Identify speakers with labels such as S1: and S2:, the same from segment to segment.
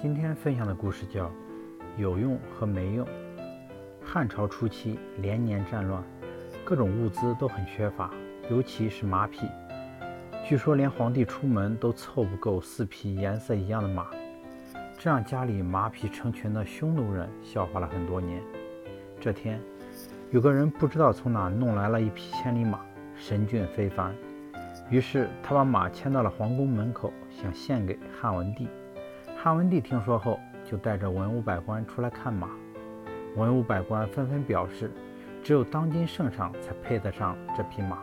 S1: 今天分享的故事叫《有用和没用》。汉朝初期，连年战乱，各种物资都很缺乏，尤其是马匹。据说连皇帝出门都凑不够四匹颜色一样的马，这让家里马匹成群的匈奴人笑话了很多年。这天，有个人不知道从哪弄来了一匹千里马，神骏非凡。于是他把马牵到了皇宫门口，想献给汉文帝。汉文帝听说后，就带着文武百官出来看马。文武百官纷纷表示，只有当今圣上才配得上这匹马。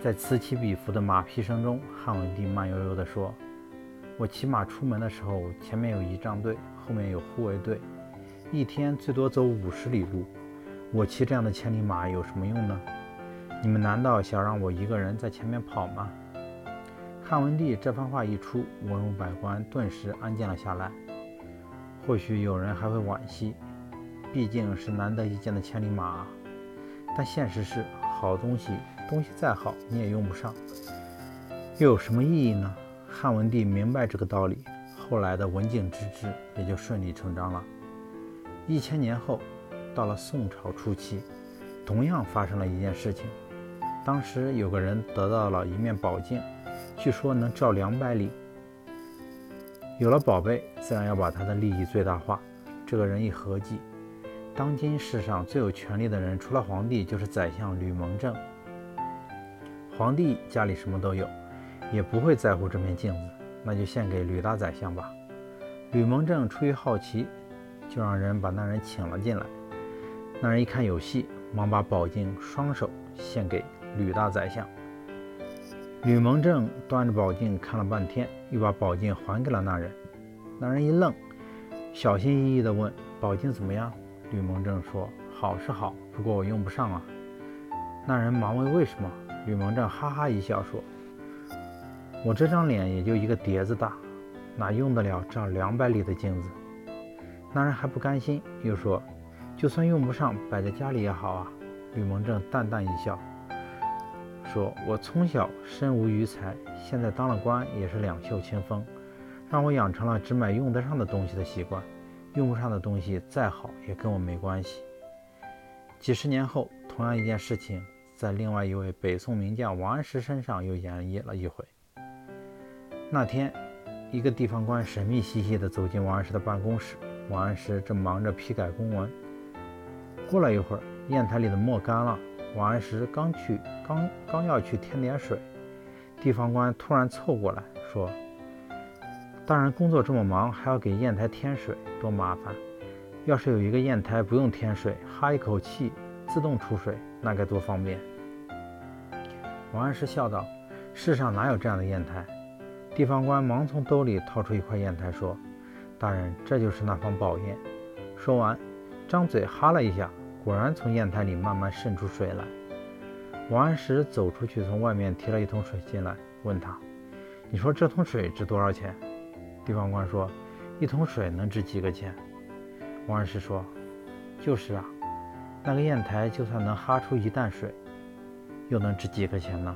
S1: 在此起彼伏的马匹声中，汉文帝慢悠悠地说：“我骑马出门的时候，前面有仪仗队，后面有护卫队，一天最多走五十里路。我骑这样的千里马有什么用呢？你们难道想让我一个人在前面跑吗？”汉文帝这番话一出，文武百官顿时安静了下来。或许有人还会惋惜，毕竟是难得一见的千里马。但现实是，好东西，东西再好你也用不上，又有什么意义呢？汉文帝明白这个道理，后来的文景之治也就顺理成章了。一千年后，到了宋朝初期，同样发生了一件事情。当时有个人得到了一面宝镜。据说能照两百里。有了宝贝，自然要把他的利益最大化。这个人一合计，当今世上最有权力的人，除了皇帝，就是宰相吕蒙正。皇帝家里什么都有，也不会在乎这面镜子，那就献给吕大宰相吧。吕蒙正出于好奇，就让人把那人请了进来。那人一看有戏，忙把宝镜双手献给吕大宰相。吕蒙正端着宝镜看了半天，又把宝镜还给了那人。那人一愣，小心翼翼地问：“宝镜怎么样？”吕蒙正说：“好是好，不过我用不上啊。”那人忙问：“为什么？”吕蒙正哈哈一笑说：“我这张脸也就一个碟子大，哪用得了照两百里的镜子？”那人还不甘心，又说：“就算用不上，摆在家里也好啊。”吕蒙正淡淡一笑。说：“我从小身无余财，现在当了官也是两袖清风，让我养成了只买用得上的东西的习惯。用不上的东西再好也跟我没关系。”几十年后，同样一件事情在另外一位北宋名将王安石身上又演绎了一回。那天，一个地方官神秘兮兮地走进王安石的办公室，王安石正忙着批改公文。过了一会儿，砚台里的墨干了。王安石刚去，刚刚要去添点水，地方官突然凑过来说：“大人工作这么忙，还要给砚台添水，多麻烦！要是有一个砚台不用添水，哈一口气自动出水，那该多方便！”王安石笑道：“世上哪有这样的砚台？”地方官忙从兜里掏出一块砚台说：“大人，这就是那方宝砚。”说完，张嘴哈了一下。果然从砚台里慢慢渗出水来。王安石走出去，从外面提了一桶水进来，问他：“你说这桶水值多少钱？”地方官说：“一桶水能值几个钱？”王安石说：“就是啊，那个砚台就算能哈出一担水，又能值几个钱呢？”